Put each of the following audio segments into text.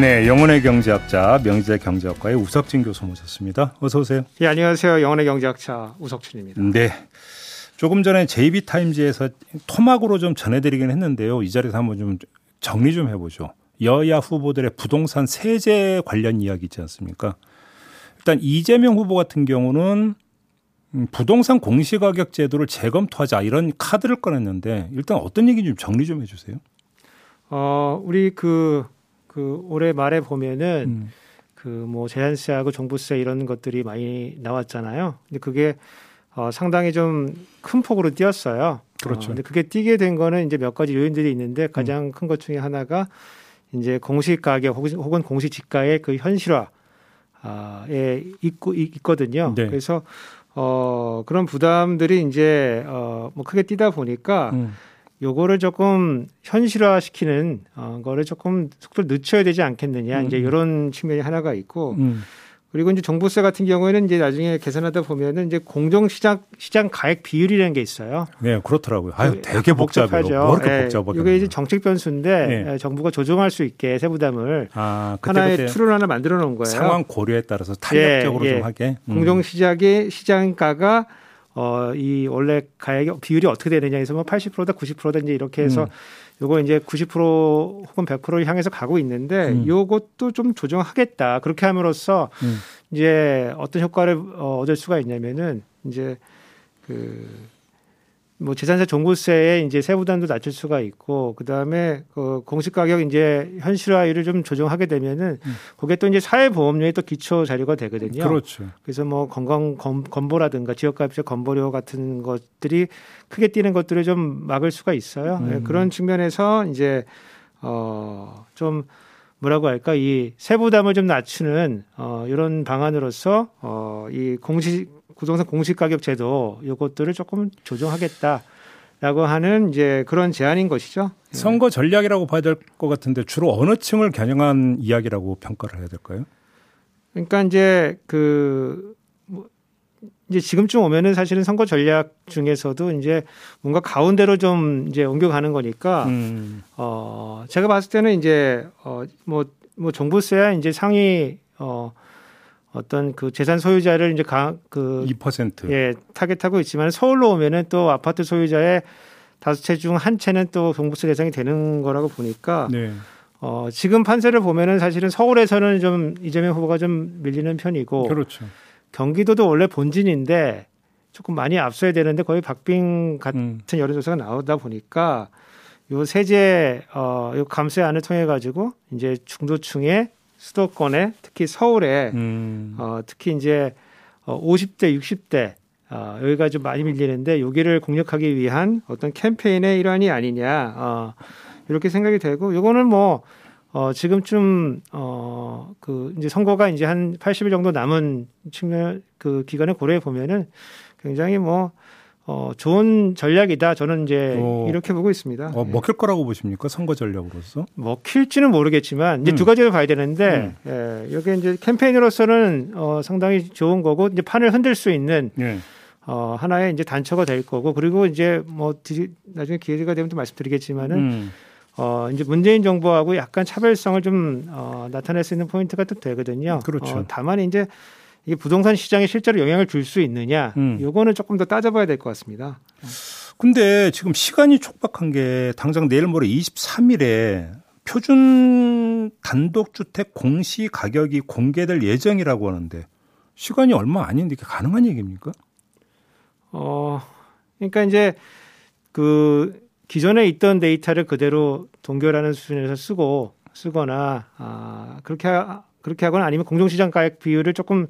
네, 영혼의 경제학자 명지대 경제학과의 우석진 교수 모셨습니다. 어서 오세요. 예, 안녕하세요. 영혼의 경제학자 우석진입니다. 네. 조금 전에 JB타임즈에서 토막으로 좀 전해드리긴 했는데요. 이 자리에서 한번 좀 정리 좀 해보죠. 여야 후보들의 부동산 세제 관련 이야기 있지 않습니까? 일단 이재명 후보 같은 경우는 부동산 공시가격 제도를 재검토하자 이런 카드를 꺼냈는데 일단 어떤 얘기 좀 정리 좀 해주세요. 어, 우리 그, 그 올해 말에 보면은 음. 그뭐 재산세하고 종부세 이런 것들이 많이 나왔잖아요. 근데 그게 어, 상당히 좀 큰 폭으로 뛰었어요. 그렇죠. 어, 근데 그게 뛰게 된 거는 이제 몇 가지 요인들이 있는데 가장 음. 큰것 중에 하나가 이제 공시 가격 혹은 공시 지가의 그 현실화에 있고 있거든요. 네. 그래서 어 그런 부담들이 이제 어뭐 크게 뛰다 보니까 음. 요거를 조금 현실화시키는 어 거를 조금 속도를 늦춰야 되지 않겠느냐 음. 이제 이런 측면이 하나가 있고 음. 그리고 이제 종부세 같은 경우에는 이제 나중에 계산하다 보면은 이제 공정시장 시장 가액 비율이라는 게 있어요. 네, 그렇더라고요. 아유, 그 되게 복잡해요. 뭐 이렇게 네, 복잡하게. 이게 이제 정책 변수인데 네. 정부가 조정할 수 있게 세부담을 아, 하나의 tool을 하나 만들어 놓은 거예요. 상황 고려에 따라서 탄력적으로 예, 예. 좀 하게. 음. 공정시장의 시장가가 어, 이 원래 가액 비율이 어떻게 되느냐 해서 뭐 80%다 90%다 이제 이렇게 해서 음. 요거 이제 90% 혹은 100%를 향해서 가고 있는데 음. 요것도 좀 조정하겠다. 그렇게 함으로써 음. 이제 어떤 효과를 어, 얻을 수가 있냐면은 이제 그 뭐 재산세 종부세에 이제 세부담도 낮출 수가 있고 그다음에 그 공시 가격 이제 현실화율을 좀 조정하게 되면은 음. 그게 또 이제 사회보험료의 또 기초 자료가 되거든요. 그렇죠. 그래서 뭐 건강 건 보라든가 지역가입세 건보료 같은 것들이 크게 뛰는 것들을 좀 막을 수가 있어요. 음. 네, 그런 측면에서 이제 어좀 뭐라고 할까 이 세부담을 좀 낮추는 어 이런 방안으로서 어이 공시 부동산 공시 가격 제도 요것들을 조금 조정하겠다 라고 하는 이제 그런 제안인 것이죠. 예. 선거 전략이라고 봐야 될 것 같은데 주로 어느 층을 겨냥한 이야기라고 평가를 해야 될까요? 그러니까 이제 그뭐 이제 지금쯤 오면은 사실은 선거 전략 중에서도 이제 뭔가 가운데로 좀 이제 옮겨가는 거니까 음. 어 제가 봤을 때는 이제 어뭐뭐 뭐 종부세야 이제 상위 어 어떤 그 재산 소유자를 이제 그2% 예, 타겟하고 있지만 서울로 오면은 또 아파트 소유자의 다섯 채 중 한 채는 또 종부세 대상이 되는 거라고 보니까 네. 어, 지금 판세를 보면은 사실은 서울에서는 좀 이재명 후보가 좀 밀리는 편이고 그렇죠. 경기도도 원래 본진인데 조금 많이 앞서야 되는데 거의 박빙 같은 음. 여론조사가 나오다 보니까 요 세제 어 요 감세안을 통해 가지고 이제 중도층의 수도권에 특히 서울에 음. 어, 특히 이제 어, 50대, 60대 어, 여기가 좀 많이 밀리는데 여기를 공략하기 위한 어떤 캠페인의 일환이 아니냐 어, 이렇게 생각이 되고 이거는 뭐 어, 지금쯤 어, 그 이제 선거가 이제 한 80일 정도 남은 측면 그 기간을 고려해 보면은 굉장히 뭐 어, 좋은 전략이다. 저는 이제 어, 이렇게 보고 있습니다. 어, 먹힐 거라고 보십니까? 선거 전략으로서? 먹힐지는 모르겠지만 이제 음. 두 가지를 봐야 되는데 음. 예, 여기 이제 캠페인으로서는 어, 상당히 좋은 거고 이제 판을 흔들 수 있는 예. 어, 하나의 이제 단초가 될 거고 그리고 이제 뭐 뒤, 나중에 기회가 되면 또 말씀드리겠지만은 음. 어, 이제 문재인 정부하고 약간 차별성을 좀 어, 나타낼 수 있는 포인트가 또 되거든요. 그렇죠. 어, 다만 이제 이게 부동산 시장에 실제로 영향을 줄 수 있느냐, 음. 요거는 조금 더 따져봐야 될 것 같습니다. 근데 지금 시간이 촉박한 게 당장 내일 모레 23일에 표준 단독주택 공시 가격이 공개될 예정이라고 하는데 시간이 얼마 아닌데 이게 가능한 얘기입니까? 어, 그러니까 이제 그 기존에 있던 데이터를 그대로 동결하는 수준에서 쓰고 쓰거나 아, 그렇게 그렇게 하거나 아니면 공정시장 가액 비율을 조금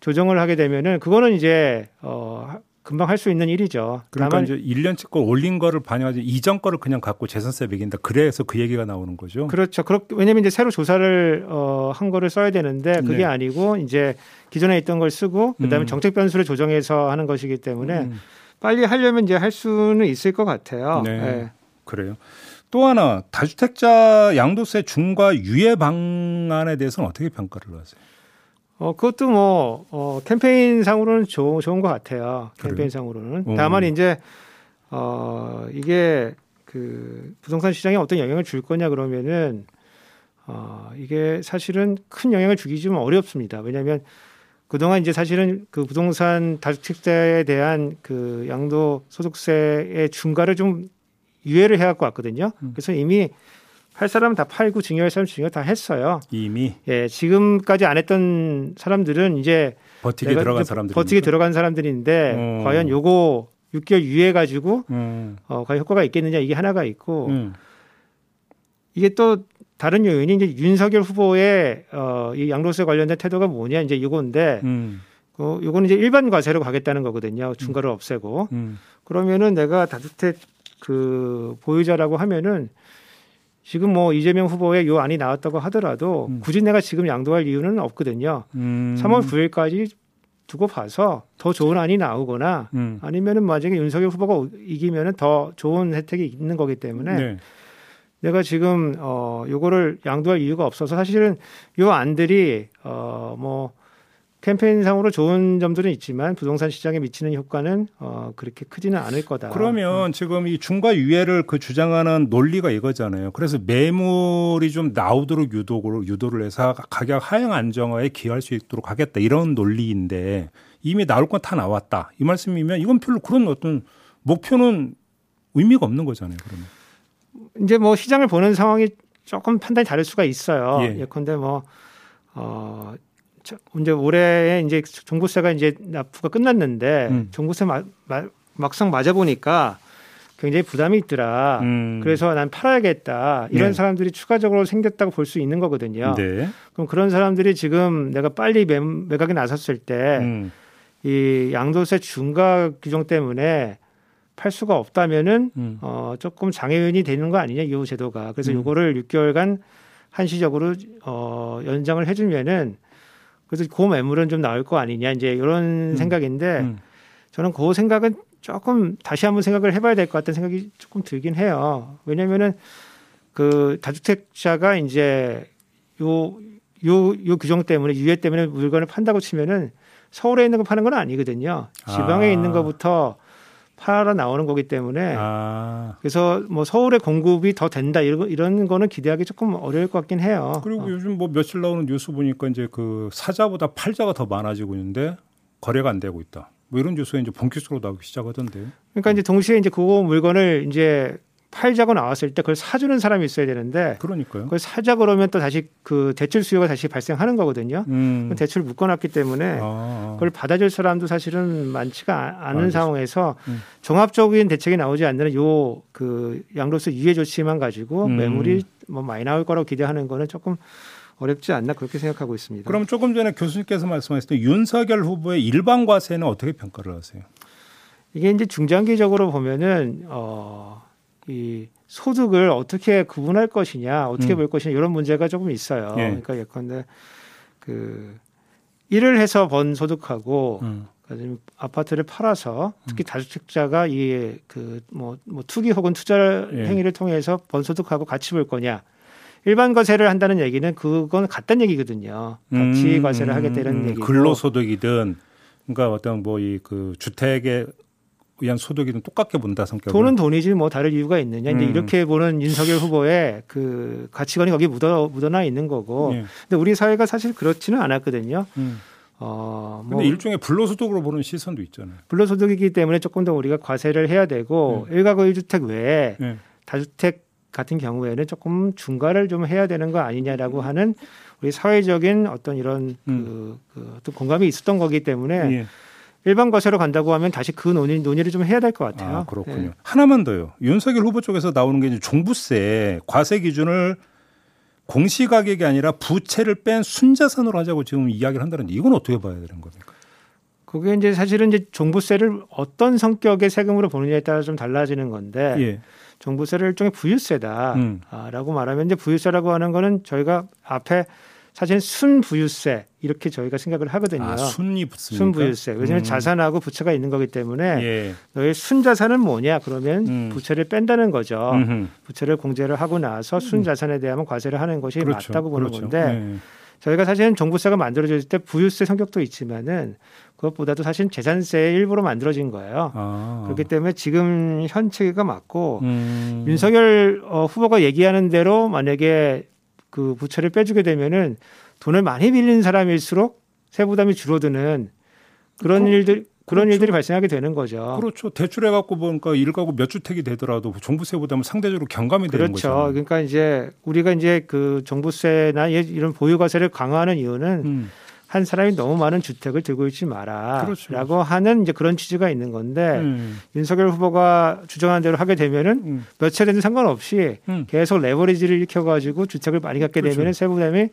조정을 하게 되면은 그거는 이제 어 금방 할 수 있는 일이죠. 그러니까 이제 1년치 거 올린 거를 반영하지 이전 거를 그냥 갖고 재산세 매긴다. 그래서 그 얘기가 나오는 거죠. 그렇죠. 그렇게 왜냐면 이제 새로 조사를 어, 한 거를 써야 되는데 그게 네. 아니고 이제 기존에 있던 걸 쓰고 그다음에 음. 정책 변수를 조정해서 하는 것이기 때문에 음. 빨리 하려면 이제 할 수는 있을 것 같아요. 네. 네. 그래요. 또 하나 다주택자 양도세 중과 유예 방안에 대해서는 어떻게 평가를 하세요? 어, 그것도 뭐, 어, 캠페인상으로는 좋, 좋은 것 같아요. 캠페인상으로는. 음. 다만 이제, 어, 이게 그 부동산 시장에 어떤 영향을 줄 거냐 그러면은, 어, 이게 사실은 큰 영향을 주기 좀 어렵습니다. 왜냐하면 그동안 이제 사실은 그 부동산 다주택자에 대한 그 양도 소득세의 중과를 좀 유예를 해갖고 왔거든요. 음. 그래서 이미 할 사람은 다 팔고 증여할 사람 증여 다 했어요. 이미. 예, 지금까지 안 했던 사람들은 이제 버티게 들어간 사람들 버티게 들어간 사람들인데 음. 과연 요거 6개월 유예 가지고 음. 어, 과연 효과가 있겠느냐 이게 하나가 있고 음. 이게 또 다른 요인이 이제 윤석열 후보의 어, 이 양도세 관련된 태도가 뭐냐 이제 이건데 음. 어, 요거는 이제 일반 과세로 가겠다는 거거든요. 중과를 없애고 음. 그러면은 내가 다주택 그 보유자라고 하면은 지금 뭐 이재명 후보의 요 안이 나왔다고 하더라도 음. 굳이 내가 지금 양도할 이유는 없거든요. 음. 3월 9일까지 두고 봐서 더 좋은 안이 나오거나 음. 아니면은 만약에 윤석열 후보가 이기면은 더 좋은 혜택이 있는 거기 때문에 네. 내가 지금 어 요거를 양도할 이유가 없어서 사실은 요 안들이 어뭐 캠페인상으로 좋은 점들은 있지만 부동산 시장에 미치는 효과는 어, 그렇게 크지는 않을 거다. 그러면 음. 지금 이 중과 유예를 그 주장하는 논리가 이거잖아요. 그래서 매물이 좀 나오도록 유도를 유도를 해서 가격 하향 안정화에 기여할 수 있도록 하겠다 이런 논리인데 이미 나올 건 다 나왔다 이 말씀이면 이건 별로 그런 어떤 목표는 의미가 없는 거잖아요. 그러면 이제 뭐 시장을 보는 상황이 조금 판단이 다를 수가 있어요. 예. 예컨대 뭐 어, 이제 올해 이제 종부세가 이제 납부가 끝났는데 음. 종부세 마, 마, 막상 맞아 보니까 굉장히 부담이 있더라. 음. 그래서 난 팔아야겠다. 이런 네. 사람들이 추가적으로 생겼다고 볼 수 있는 거거든요. 네. 그럼 그런 사람들이 지금 내가 빨리 매, 매각에 나섰을 때이 음. 양도세 중과 규정 때문에 팔 수가 없다면은 음. 어 조금 장애인이 되는 거 아니냐 이 제도가. 그래서 음. 요거를 6개월간 한시적으로 어 연장을 해주면은 그래서 그 매물은 좀 나올 거 아니냐 이제 이런 음. 생각인데 음. 저는 그 생각은 조금 다시 한번 생각을 해봐야 될 것 같다는 생각이 조금 들긴 해요. 왜냐면은 그 다주택자가 이제 요, 요, 요 규정 때문에 유예 때문에 물건을 판다고 치면은 서울에 있는 거 파는 건 아니거든요. 지방에 아. 있는 것부터 팔아 나오는 거기 때문에 아. 그래서 뭐 서울의 공급이 더 된다 이런 이런 거는 기대하기 조금 어려울 것 같긴 해요. 그리고 어. 요즘 뭐 며칠 나오는 뉴스 보니까 이제 그 사자보다 팔자가 더 많아지고 있는데 거래가 안 되고 있다. 뭐 이런 뉴스가 이제 본격적으로 나오기 시작하던데. 그러니까 이제 동시에 이제 그 물건을 이제 팔자고 나왔을 때 그걸 사주는 사람이 있어야 되는데 그러니까요. 그걸 사자 그러면 또 다시 그 대출 수요가 다시 발생하는 거거든요. 음. 대출을 묶어놨기 때문에 아, 아. 그걸 받아줄 사람도 사실은 많지가 않은 알겠습니다. 상황에서 음. 종합적인 대책이 나오지 않는 요 그 양도세 유예 조치만 가지고 음. 매물이 뭐 많이 나올 거라고 기대하는 거는 조금 어렵지 않나 그렇게 생각하고 있습니다. 그럼 조금 전에 교수님께서 말씀하셨을 때 윤석열 후보의 일반 과세는 어떻게 평가를 하세요? 이게 이제 중장기적으로 보면은 어 이 소득을 어떻게 구분할 것이냐, 어떻게 음. 볼 것이냐 이런 문제가 조금 있어요. 예. 그러니까 예컨대 그 일을 해서 번 소득하고 음. 그러니까 아파트를 팔아서 특히 음. 다주택자가 이 그뭐 뭐 투기 혹은 투자 예. 행위를 통해서 번 소득하고 같이 볼 거냐. 일반 과세를 한다는 얘기는 그건 같다는 얘기거든요. 같이 음, 과세를 하겠다는 음, 얘기고 근로소득이든 그러니까 어떤 뭐 이 그 주택의 위한 소득이든 똑같게 본다 성격. 돈은 돈이지 뭐 다를 이유가 있느냐. 음. 이제 이렇게 보는 윤석열 후보의 그 가치관이 거기 묻어 묻어나 있는 거고. 예. 근데 우리 사회가 사실 그렇지는 않았거든요. 음. 어, 뭐 근데 일종의 불로소득으로 보는 시선도 있잖아요. 불로소득이기 때문에 조금 더 우리가 과세를 해야 되고 음. 일가구 일주택 외에 예. 다주택 같은 경우에는 조금 중과를 좀 해야 되는 거 아니냐라고 하는 우리 사회적인 어떤 이런 음. 그, 그 공감이 있었던 거기 때문에 예. 일반 과세로 간다고 하면 다시 그 논의, 논의를 좀 해야 될 것 같아요. 아, 그렇군요. 네. 하나만 더요. 윤석열 후보 쪽에서 나오는 게 이제 종부세 과세 기준을 공시가격이 아니라 부채를 뺀 순자산으로 하자고 지금 이야기를 한다는데 이건 어떻게 봐야 되는 겁니까? 그게 이제 사실은 이제 종부세를 어떤 성격의 세금으로 보느냐에 따라 좀 달라지는 건데 예. 종부세를 일종의 부유세다라고 음. 말하면 이제 부유세라고 하는 거는 저희가 앞에 사실 순부유세 이렇게 저희가 생각을 하거든요. 아, 순이 붙습니까? 순부유세. 왜냐하면 음. 자산하고 부채가 있는 거기 때문에 예. 너의 순자산은 뭐냐 그러면 음. 부채를 뺀다는 거죠. 음흠. 부채를 공제를 하고 나서 순자산에 대한 과세를 하는 것이 그렇죠. 맞다고 보는 그렇죠. 건데 예. 저희가 사실은 종부세가 만들어질 때 부유세 성격도 있지만은 그것보다도 사실 재산세의 일부로 만들어진 거예요. 아. 그렇기 때문에 지금 현 체계가 맞고 음. 윤석열 어, 후보가 얘기하는 대로 만약에 그 부채를 빼주게 되면은 돈을 많이 빌린 사람일수록 세부담이 줄어드는 그런 그- 일들 그런 그렇죠. 일들이 발생하게 되는 거죠. 그렇죠. 대출해 갖고 보니까 일가구 몇 주택이 되더라도 종부세 보다는 상대적으로 경감이 되는 그렇죠. 거죠. 그러니까 이제 우리가 이제 그 종부세나 예- 이런 보유과세를 강화하는 이유는 음. 한 사람이 너무 많은 주택을 들고 있지 마라라고 그렇죠. 하는 이제 그런 취지가 있는 건데 음. 윤석열 후보가 주장한 대로 하게 되면은 음. 몇 차례든 상관없이 음. 계속 레버리지를 일으켜가지고 주택을 많이 갖게 그렇죠. 되면은 세부담이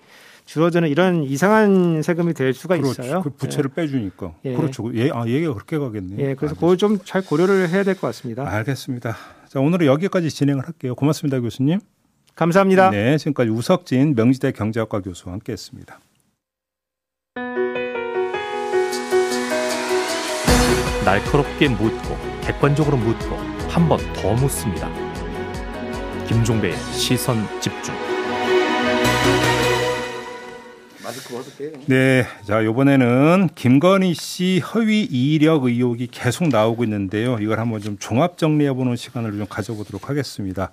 줄어드는 이런 이상한 세금이 될 수가 그렇죠. 있어요. 그 부채를 빼주니까. 예. 그렇죠. 예, 아, 얘기가 그렇게 가겠네요. 예, 예, 그래서. 그걸 좀 잘 고려를 해야 될 것 같습니다. 알겠습니다. 자, 오늘은 여기까지 진행을 할게요. 고맙습니다, 교수님. 감사합니다. 네, 지금까지 우석진 명지대 경제학과 교수와 함께했습니다. 날카롭게 묻고 객관적으로 묻고 한 번 더 묻습니다. 김종배의 시선 집중. 네, 자 이번에는 김건희 씨 허위 이력 의혹이 계속 나오고 있는데요. 이걸 한번 좀 종합 정리해보는 시간을 좀 가져보도록 하겠습니다.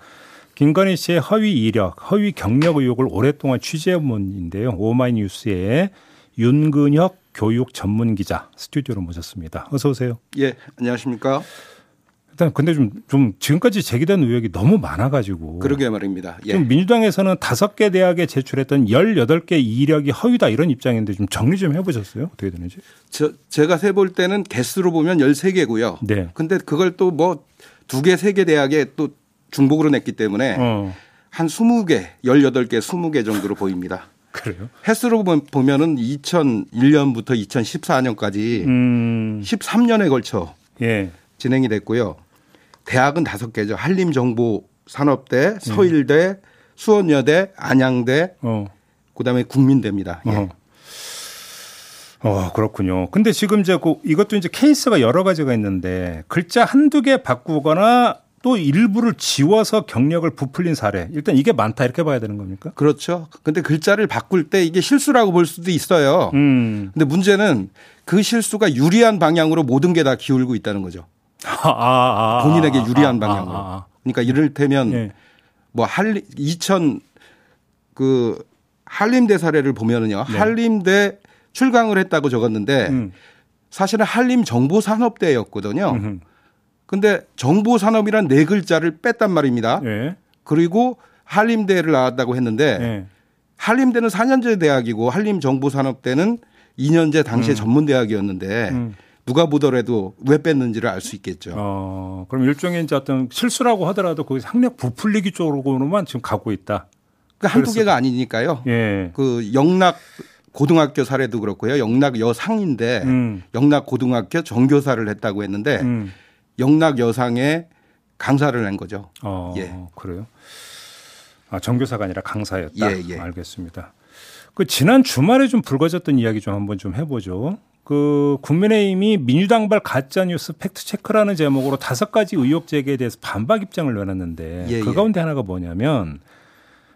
김건희 씨의 허위 이력, 허위 경력 의혹을 오랫동안 취재해본 인데요. 오마이뉴스의 윤근혁 교육 전문 기자 스튜디오로 모셨습니다. 어서 오세요. 예, 안녕하십니까. 일단 근데 좀, 좀 지금까지 제기된 의혹이 너무 많아가지고 그러게 말입니다. 예. 지금 민주당에서는 다섯 개 대학에 제출했던 18개 이력이 허위다 이런 입장인데 좀 정리 좀 해보셨어요? 어떻게 되는지? 저, 제가 세볼 때는 개수로 보면 13개고요. 네. 근데 그걸 또 뭐 두 개, 세 개 대학에 또 중복으로 냈기 때문에 어, 한 20개, 18개, 20개 정도로 보입니다. 그래요? 횟수로 보면- 보면은 2001년부터 2014년까지 음, 13년에 걸쳐 예. 진행이 됐고요. 대학은 다섯 개죠. 한림정보산업대, 서일대, 수원여대, 안양대, 어, 그다음에 국민대입니다. 예. 어. 어, 그렇군요. 근데 지금 이제 그 이것도 이제 케이스가 여러 가지가 있는데 글자 한두 개 바꾸거나 또 일부를 지워서 경력을 부풀린 사례. 일단 이게 많다 이렇게 봐야 되는 겁니까? 그렇죠. 근데 글자를 바꿀 때 이게 실수라고 볼 수도 있어요. 음. 근데 문제는 그 실수가 유리한 방향으로 모든 게 다 기울고 있다는 거죠. 아, 아, 아, 본인에게 아, 유리한 아, 방향으로. 아, 아. 그러니까 이를테면 예. 뭐 한림 2000 그 한림대 사례를 보면은요. 네. 한림대 출강을 했다고 적었는데 음. 사실은 한림 정보산업대였거든요. 음흠. 근데 정보 산업이란 네 글자를 뺐단 말입니다. 예. 그리고 한림대를 나왔다고 했는데 예. 한림대는 4년제 대학이고 한림정보산업대는 2년제 당시에 전문대학이었는데 음. 누가 보더라도 왜 뺐는지를 알 수 있겠죠. 어, 그럼 일종의 이제 어떤 실수라고 하더라도 거기 학력 부풀리기 쪽으로만 지금 가고 있다. 그 한두. 개가 아니니까요. 예. 그 영락 고등학교 사례도 그렇고요. 영락 여상인데 음. 영락 고등학교 정교사를 했다고 했는데 음. 영락 여상에 강사를 낸 거죠. 어, 예. 그래요. 아, 정교사가 아니라 강사였다. 예, 예. 알겠습니다. 그 지난 주말에 좀 불거졌던 이야기 좀 한번 좀 해보죠. 그 국민의힘이 민주당발 가짜 뉴스 팩트 체크라는 제목으로 다섯 가지 의혹 제기에 대해서 반박 입장을 내놨는데 예, 그 예. 가운데 하나가 뭐냐면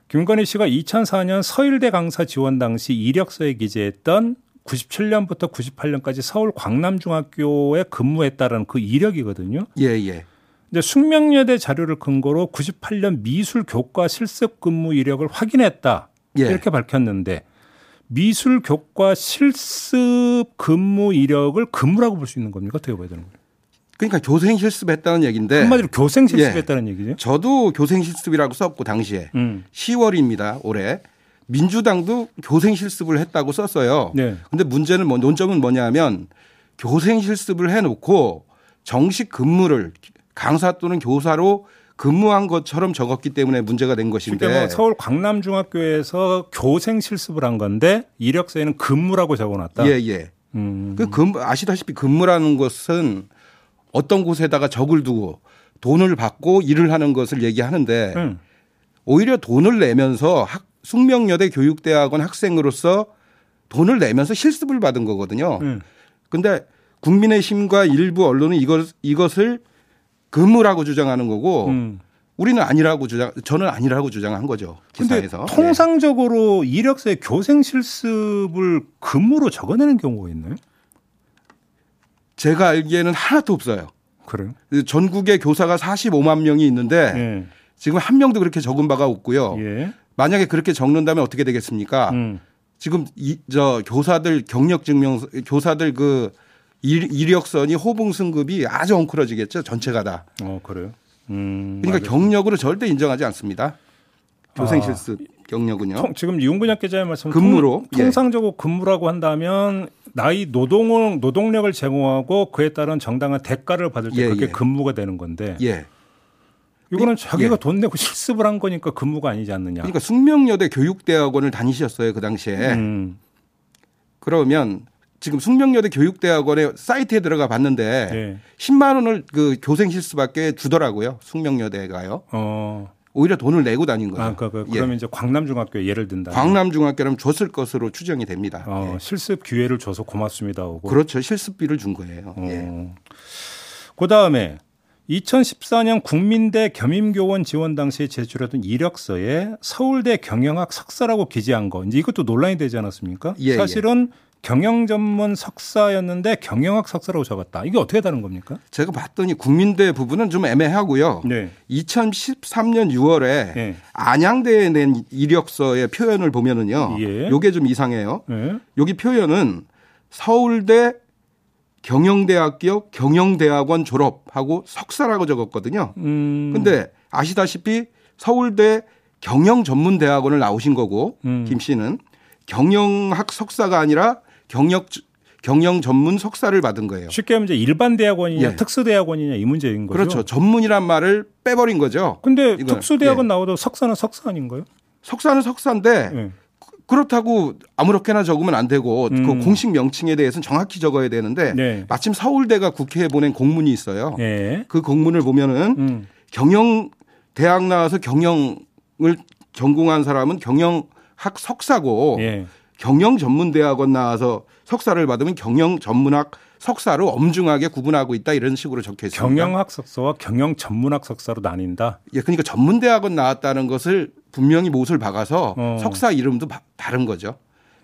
김건희 씨가 2004년 서일대 강사 지원 당시 이력서에 기재했던 97년부터 98년까지 서울 광남중학교에 근무했다는 그 이력이거든요. 예, 예. 이제 숙명여대 자료를 근거로 98년 미술 교과 실습 근무 이력을 확인했다. 예. 이렇게 밝혔는데 미술 교과 실습 근무 이력을 근무라고 볼 수 있는 겁니까? 어떻게 봐야 되는 거예요? 그러니까 교생 실습했다는 얘기인데 한마디로 교생 예. 실습했다는 얘기죠. 저도 교생 실습이라고 썼고 당시에 음. 10월입니다. 올해. 민주당도 교생 실습을 했다고 썼어요. 네. 근데 문제는 뭐 논점은 뭐냐면 교생 실습을 해 놓고 정식 근무를 강사 또는 교사로 근무한 것처럼 적었기 때문에 문제가 된 것인데 뭐 서울 광남중학교에서 교생 실습을 한 건데 이력서에는 근무라고 적어놨다. 예, 예. 음. 그 금, 아시다시피 근무라는 것은 어떤 곳에다가 적을 두고 돈을 받고 일을 하는 것을 얘기하는데 음. 오히려 돈을 내면서 학, 숙명여대 교육대학원 학생으로서 돈을 내면서 실습을 받은 거거든요. 음. 근데 국민의힘과 일부 언론은 이것, 이것을 근무라고 주장하는 거고 음. 우리는 아니라고 주장, 저는 아니라고 주장한 거죠. 기사에서. 네. 통상적으로 이력서에 교생 실습을 근무로 적어내는 경우가 있나요? 제가 알기에는 하나도 없어요. 그래요? 전국에 교사가 45만 명이 있는데 예. 지금 한 명도 그렇게 적은 바가 없고요. 예. 만약에 그렇게 적는다면 어떻게 되겠습니까? 음. 지금 이, 저 교사들 경력 증명 교사들 그 일, 이력서니 호봉 승급이 아주 엉클어지겠죠. 전체가 다. 어, 그래요? 음. 그러니까 알겠습니다. 경력으로 절대 인정하지 않습니다. 교생 아. 실습 경력은요. 통, 지금 이용근양 기자의 말씀 근무로, 예. 통상적으로 근무라고 한다면 나이 노동을 노동력을 제공하고 그에 따른 정당한 대가를 받을 때 예, 그게 예. 근무가 되는 건데 예. 이거는 자기가 예. 돈 내고 실습을 한 거니까 근무가 아니지 않느냐. 그러니까 숙명여대 교육대학원을 다니셨어요 그 당시에. 음. 그러면 지금 숙명여대 교육대학원의 사이트에 들어가 봤는데 예. 10만 원을 그 교생 실습밖에 주더라고요. 숙명여대가요. 어. 오히려 돈을 내고 다닌 거예요. 아, 그, 그, 예. 그러면 이제 광남중학교 예를 든다. 광남중학교라면 줬을 것으로 추정이 됩니다. 어, 예. 실습 기회를 줘서 고맙습니다 하고. 그렇죠. 실습비를 준 거예요. 어. 예. 그 다음에 2014년 국민대 겸임교원 지원 당시에 제출했던 이력서에 서울대 경영학 석사라고 기재한 거 이제 이것도 논란이 되지 않았습니까? 예, 사실은 경영 전문 석사였는데 경영학 석사라고 적었다. 이게 어떻게 다른 겁니까? 제가 봤더니 국민대 부분은 좀 애매하고요. 네. 2013년 6월에 예. 안양대에 낸 이력서의 표현을 보면은요. 예. 요게 좀 이상해요. 네. 여기 표현은 서울대 경영대학교 경영대학원 졸업하고 석사라고 적었거든요. 음. 근데 아시다시피 서울대 경영전문대학원을 나오신 거고 음. 김 씨는 경영학 석사가 아니라 경력 경영 전문 석사를 받은 거예요. 쉽게 하면 이제 일반 대학원이냐 예. 특수 대학원이냐 이 문제인 거죠. 그렇죠. 전문이란 말을 빼버린 거죠. 근데 특수 대학원 예. 나오도 석사는 석사 아닌가요? 석사는 석사인데 예. 그렇다고 아무렇게나 적으면 안 되고 음. 그 공식 명칭에 대해서는 정확히 적어야 되는데 네. 마침 서울대가 국회에 보낸 공문이 있어요. 예. 그 공문을 보면은 음. 경영 대학 나와서 경영을 전공한 사람은 경영학 석사고 예. 경영 전문 대학원 나와서 석사를 받으면 경영 전문학 석사로 엄중하게 구분하고 있다 이런 식으로 적혀 있습니다. 경영학 석사와 경영 전문학 석사로 나뉜다. 예, 그러니까 전문 대학원 나왔다는 것을 분명히 못을 박아서 어. 석사 이름도 바- 다른 거죠.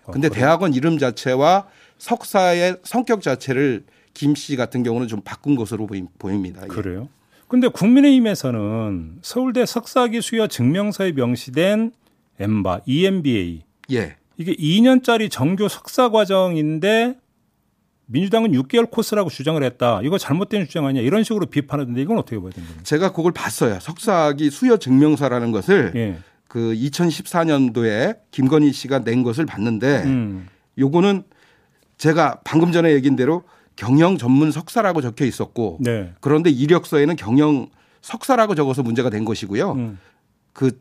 근데 어? 대학원 이름 자체와 석사의 성격 자체를 김 씨 같은 경우는 좀 바꾼 것으로 보입니다. 예. 그래요? 근데 국민의힘에서는 서울대 석사기 수여 증명서에 명시된 엠바, EMBA 예. 이게 2년짜리 정규 석사 과정인데 민주당은 6개월 코스라고 주장을 했다. 이거 잘못된 주장 아니야? 이런 식으로 비판하던데 이건 어떻게 봐야 되는 겁니까? 제가 그걸 봤어요. 석사학위 수여 증명서라는 것을 예. 그 2014년도에 김건희 씨가 낸 것을 봤는데 음. 요거는 제가 방금 전에 얘기한 대로 경영 전문 석사라고 적혀 있었고 네. 그런데 이력서에는 경영 석사라고 적어서 문제가 된 것이고요. 음. 그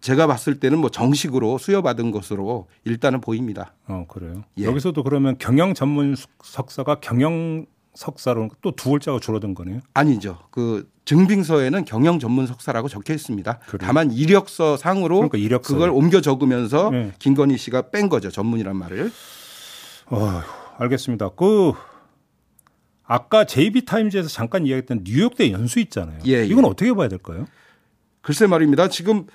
제가 봤을 때는 뭐 정식으로 수여받은 것으로 일단은 보입니다. 어, 그래요. 예. 여기서도 그러면 경영 전문 석사가 경영 석사로 또 두 글자가 줄어든 거네요. 아니죠. 그 증빙서에는 경영 전문 석사라고 적혀 있습니다. 그래요? 다만 이력서 상으로 그러니까. 그걸 옮겨 적으면서 네. 김건희 씨가 뺀 거죠. 전문이란 말을. 어휴, 알겠습니다. 그 아까 JB 타임즈에서 잠깐 이야기했던 뉴욕대 연수 있잖아요. 예, 예. 이건 어떻게 봐야 될까요? 글쎄 말입니다. 지금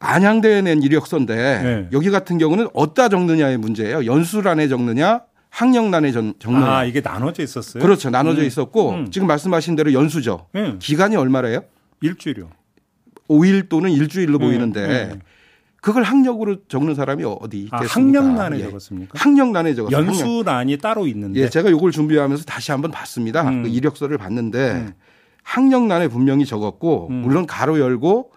안양대에 낸 이력서인데 네. 여기 같은 경우는 어디다 적느냐의 문제예요. 연수란에 적느냐 학력란에 적- 적느냐. 아, 이게 나눠져 있었어요? 그렇죠. 나눠져 음. 있었고 음. 지금 말씀하신 대로 연수죠. 예. 기간이 얼마래요? 일주일이요. 5일 또는 일주일로 네, 보이는데 네. 그걸 학력으로 적는 사람이 어디 아, 있겠습니까? 학력란에 예. 적었습니까? 학력란에 적었어요. 학력. 연수란이 따로 있는데. 예, 제가 이걸 준비하면서 다시 한번 봤습니다. 음. 그 이력서를 봤는데 음. 학력란에 분명히 적었고 음. 물론 가로 열고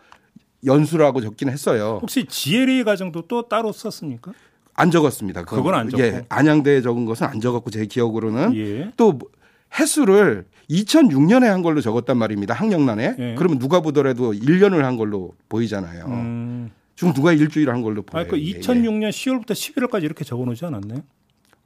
연수라고 적긴 했어요. 혹시 GLA 과정도 또 따로 썼습니까? 안 적었습니다. 그건 안 적고. 예, 안양대에 적은 것은 안 적었고 제 기억으로는 예. 또 횟수를 2006년에 한 걸로 적었단 말입니다. 학력란에. 예. 그러면 누가 보더라도 1년을 한 걸로 보이잖아요. 음. 지금 누가 일주일 한 걸로 보여요. 아, 그 예, 예. 2006년 10월부터 11월까지 이렇게 적어 놓지 않았나요?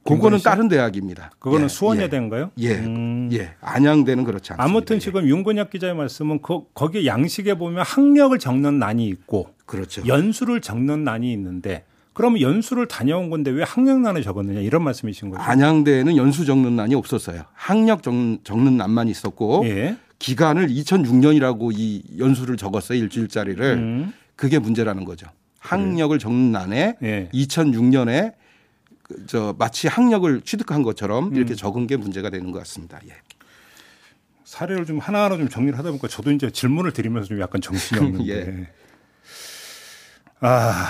그거는 다른 대학입니다. 그거는 예, 수원여대인가요? 예, 음. 예, 안양대는 그렇지 않습니다. 아무튼 예. 지금 윤건혁 기자의 말씀은 그, 거기 양식에 보면 학력을 적는 난이 있고 그렇죠. 연수를 적는 난이 있는데 그러면 연수를 다녀온 건데 왜 학력난을 적었느냐 이런 말씀이신 거죠? 안양대에는 연수 적는 난이 없었어요. 학력 적, 적는 난만 있었고 예. 기간을 2006년이라고 이 연수를 적었어요 일주일짜리를 음. 그게 문제라는 거죠. 학력을 적는 난에 예. 2006년에 그, 저 마치 학력을 취득한 것처럼 음. 이렇게 적은 게 문제가 되는 것 같습니다. 예. 사례를 좀 하나하나 좀 정리를 하다 보니까 저도 이제 질문을 드리면서 좀 약간 정신이 없는데. 예. 아,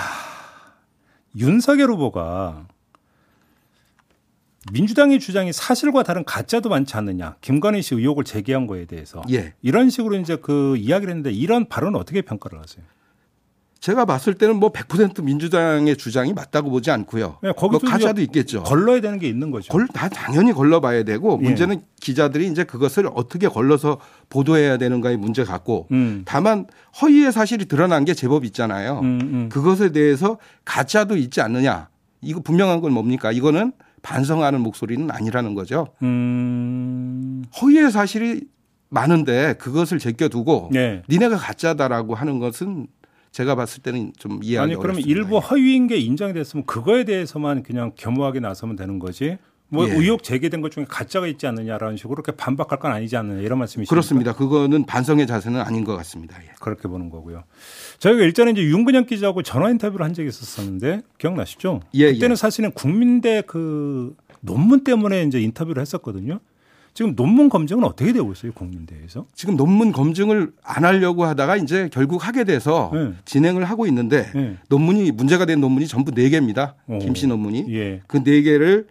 윤석열 후보가 민주당의 주장이 사실과 다른 가짜도 많지 않느냐. 김건희 씨 의혹을 제기한 거에 대해서. 예. 이런 식으로 이제 그 이야기를 했는데 이런 발언은 어떻게 평가를 하세요? 제가 봤을 때는 뭐 100% 민주당의 주장이 맞다고 보지 않고요. 네, 뭐 거기도 가짜도 이제 있겠죠. 걸러야 되는 게 있는 거죠. 걸, 다 당연히 걸러봐야 되고 예. 문제는 기자들이 이제 그것을 어떻게 걸러서 보도해야 되는가의 문제 같고 음. 다만 허위의 사실이 드러난 게 제법 있잖아요. 음, 음. 그것에 대해서 가짜도 있지 않느냐. 이거 분명한 건 뭡니까? 이거는 반성하는 목소리는 아니라는 거죠. 음. 허위의 사실이 많은데 그것을 제껴두고 네. 니네가 가짜다라고 하는 것은 제가 봤을 때는 좀 이해하기 아니 그러면. 일부 허위인 게 인정이 됐으면 그거에 대해서만 그냥 겸허하게 나서면 되는 거지. 뭐 예. 의혹 제기된 것 중에 가짜가 있지 않느냐라는 식으로 그렇게 반박할 건 아니지 않느냐 이런 말씀이시죠. 그렇습니다. 그거는 반성의 자세는 아닌 것 같습니다. 예. 그렇게 보는 거고요. 저희가 일전에 이제 윤근영 기자하고 전화 인터뷰를 한 적이 있었었는데 기억나시죠? 예, 그때는 예. 사실은 국민대 그 논문 때문에 이제 인터뷰를 했었거든요. 지금 논문 검증은 어떻게 되고 있어요, 국민대에서? 지금 논문 검증을 안 하려고 하다가 이제 결국 하게 돼서 네. 진행을 하고 있는데 네. 논문이 문제가 된 논문이 전부 네 개입니다. 오. 김씨 논문이 예. 그네 개를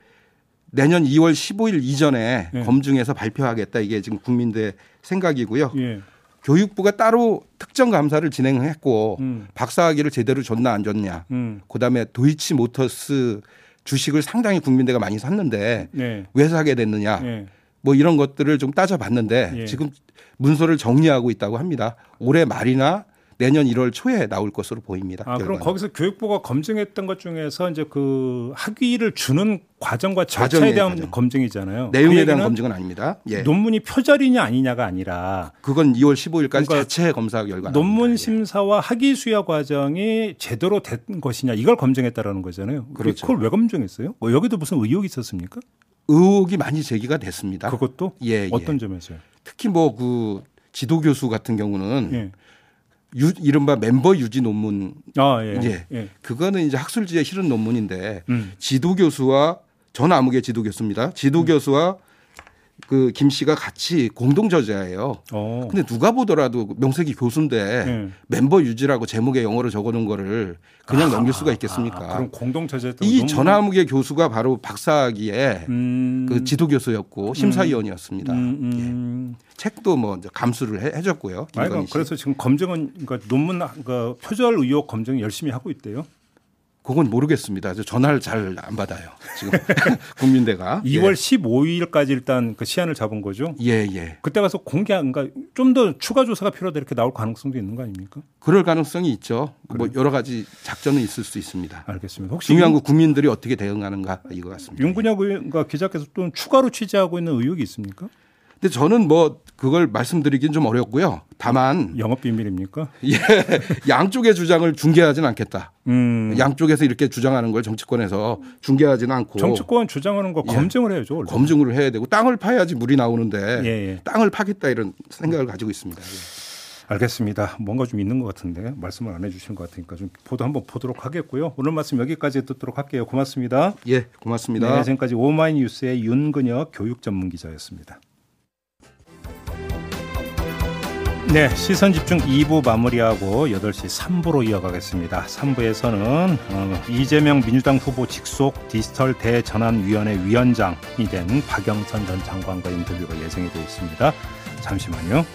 내년 2월 15일 이전에 네. 검증해서 발표하겠다 이게 지금 국민대 생각이고요. 예. 교육부가 따로 특정 감사를 진행했고 음. 박사학위를 제대로 줬나 안 줬냐. 음. 그다음에 도이치 모터스 주식을 상당히 국민대가 많이 샀는데 네. 왜 사게 됐느냐. 예. 뭐 이런 것들을 좀 따져봤는데 예. 지금 문서를 정리하고 있다고 합니다. 올해 말이나 내년 1월 초에 나올 것으로 보입니다. 아, 그럼 결과는. 거기서 교육부가 검증했던 것 중에서 이제 그 학위를 주는 과정과 절차에 대한 과정. 검증이잖아요. 내용에 그 대한 검증은 아닙니다. 예. 논문이 표절이냐 아니냐가 아니라 그건 2월 15일까지 그러니까 자체 검사 결과 논문 나옵니다. 예. 심사와 학위 수여 과정이 제대로 된 것이냐 이걸 검증했다라는 거잖아요. 그렇죠. 그걸 왜 검증했어요? 뭐 여기도 무슨 의혹이 있었습니까? 의혹이 많이 제기가 됐습니다. 그것도 예, 예. 어떤 점에서요? 특히 뭐 그 지도 교수 같은 경우는 예. 유, 이른바 멤버 유지 논문 아 예. 예. 예. 그거는 이제 학술지에 실은 논문인데 음. 지도 교수와 전 아무개 지도 교수입니다. 지도 교수와 그 김 씨가 같이 공동 저자예요. 어. 근데 누가 보더라도 명색이 교수인데 예. 멤버 유지라고 제목에 영어로 적어놓은 거를 그냥 넘길 수가 있겠습니까? 아, 그럼 공동 저자였던 이 논문- 전화무게 교수가 바로 박사학위에 음. 그 지도 교수였고 심사위원이었습니다. 음, 음. 예. 책도 뭐 감수를 해, 김건희 씨. 그래서 지금 검증은 그러니까 논문 그 표절 의혹 검증 열심히 하고 있대요. 그건 모르겠습니다. 저 전화를 잘 안 받아요. 지금 국민대가 2월 15일까지 일단 그 시한을 잡은 거죠. 예, 예. 그때 가서 공개한 그러니까 좀더 추가 조사가 필요하다 이렇게 나올 가능성도 있는 거 아닙니까? 그럴 가능성이 있죠. 뭐 여러 가지 작전은 있을 수 있습니다. 알겠습니다. 혹시 중요한 윤- 건 국민들이 어떻게 대응하는가 이거 같습니다. 윤근혁 의원과 기자께서 또 추가로 취재하고 있는 의혹이 있습니까? 근데 저는 뭐 그걸 말씀드리긴 좀 어렵고요. 다만 영업 비밀입니까? 예, 양쪽의 주장을 중계하진 않겠다. 음. 양쪽에서 이렇게 주장하는 걸 정치권에서 중계하지는 않고 정치권 주장하는 거 예. 검증을 해야죠. 원래. 검증을 해야 되고 땅을 파야지 물이 나오는데 예, 예. 땅을 파겠다 이런 생각을 가지고 있습니다. 예. 알겠습니다. 뭔가 좀 있는 것 같은데 말씀을 안 해주신 것 같으니까 좀 보도 한번 보도록 하겠고요. 오늘 말씀 여기까지 듣도록 할게요. 고맙습니다. 예, 고맙습니다. 네, 지금까지 오마이뉴스의 윤근혁 교육 전문 기자였습니다. 네, 시선 집중 2부 마무리하고 8시 3부로 이어가겠습니다. 3부에서는 어, 이재명 민주당 후보 직속 디지털 대전환위원회 위원장이 된 박영선 전 장관과 인터뷰가 예정이 되어 있습니다. 잠시만요.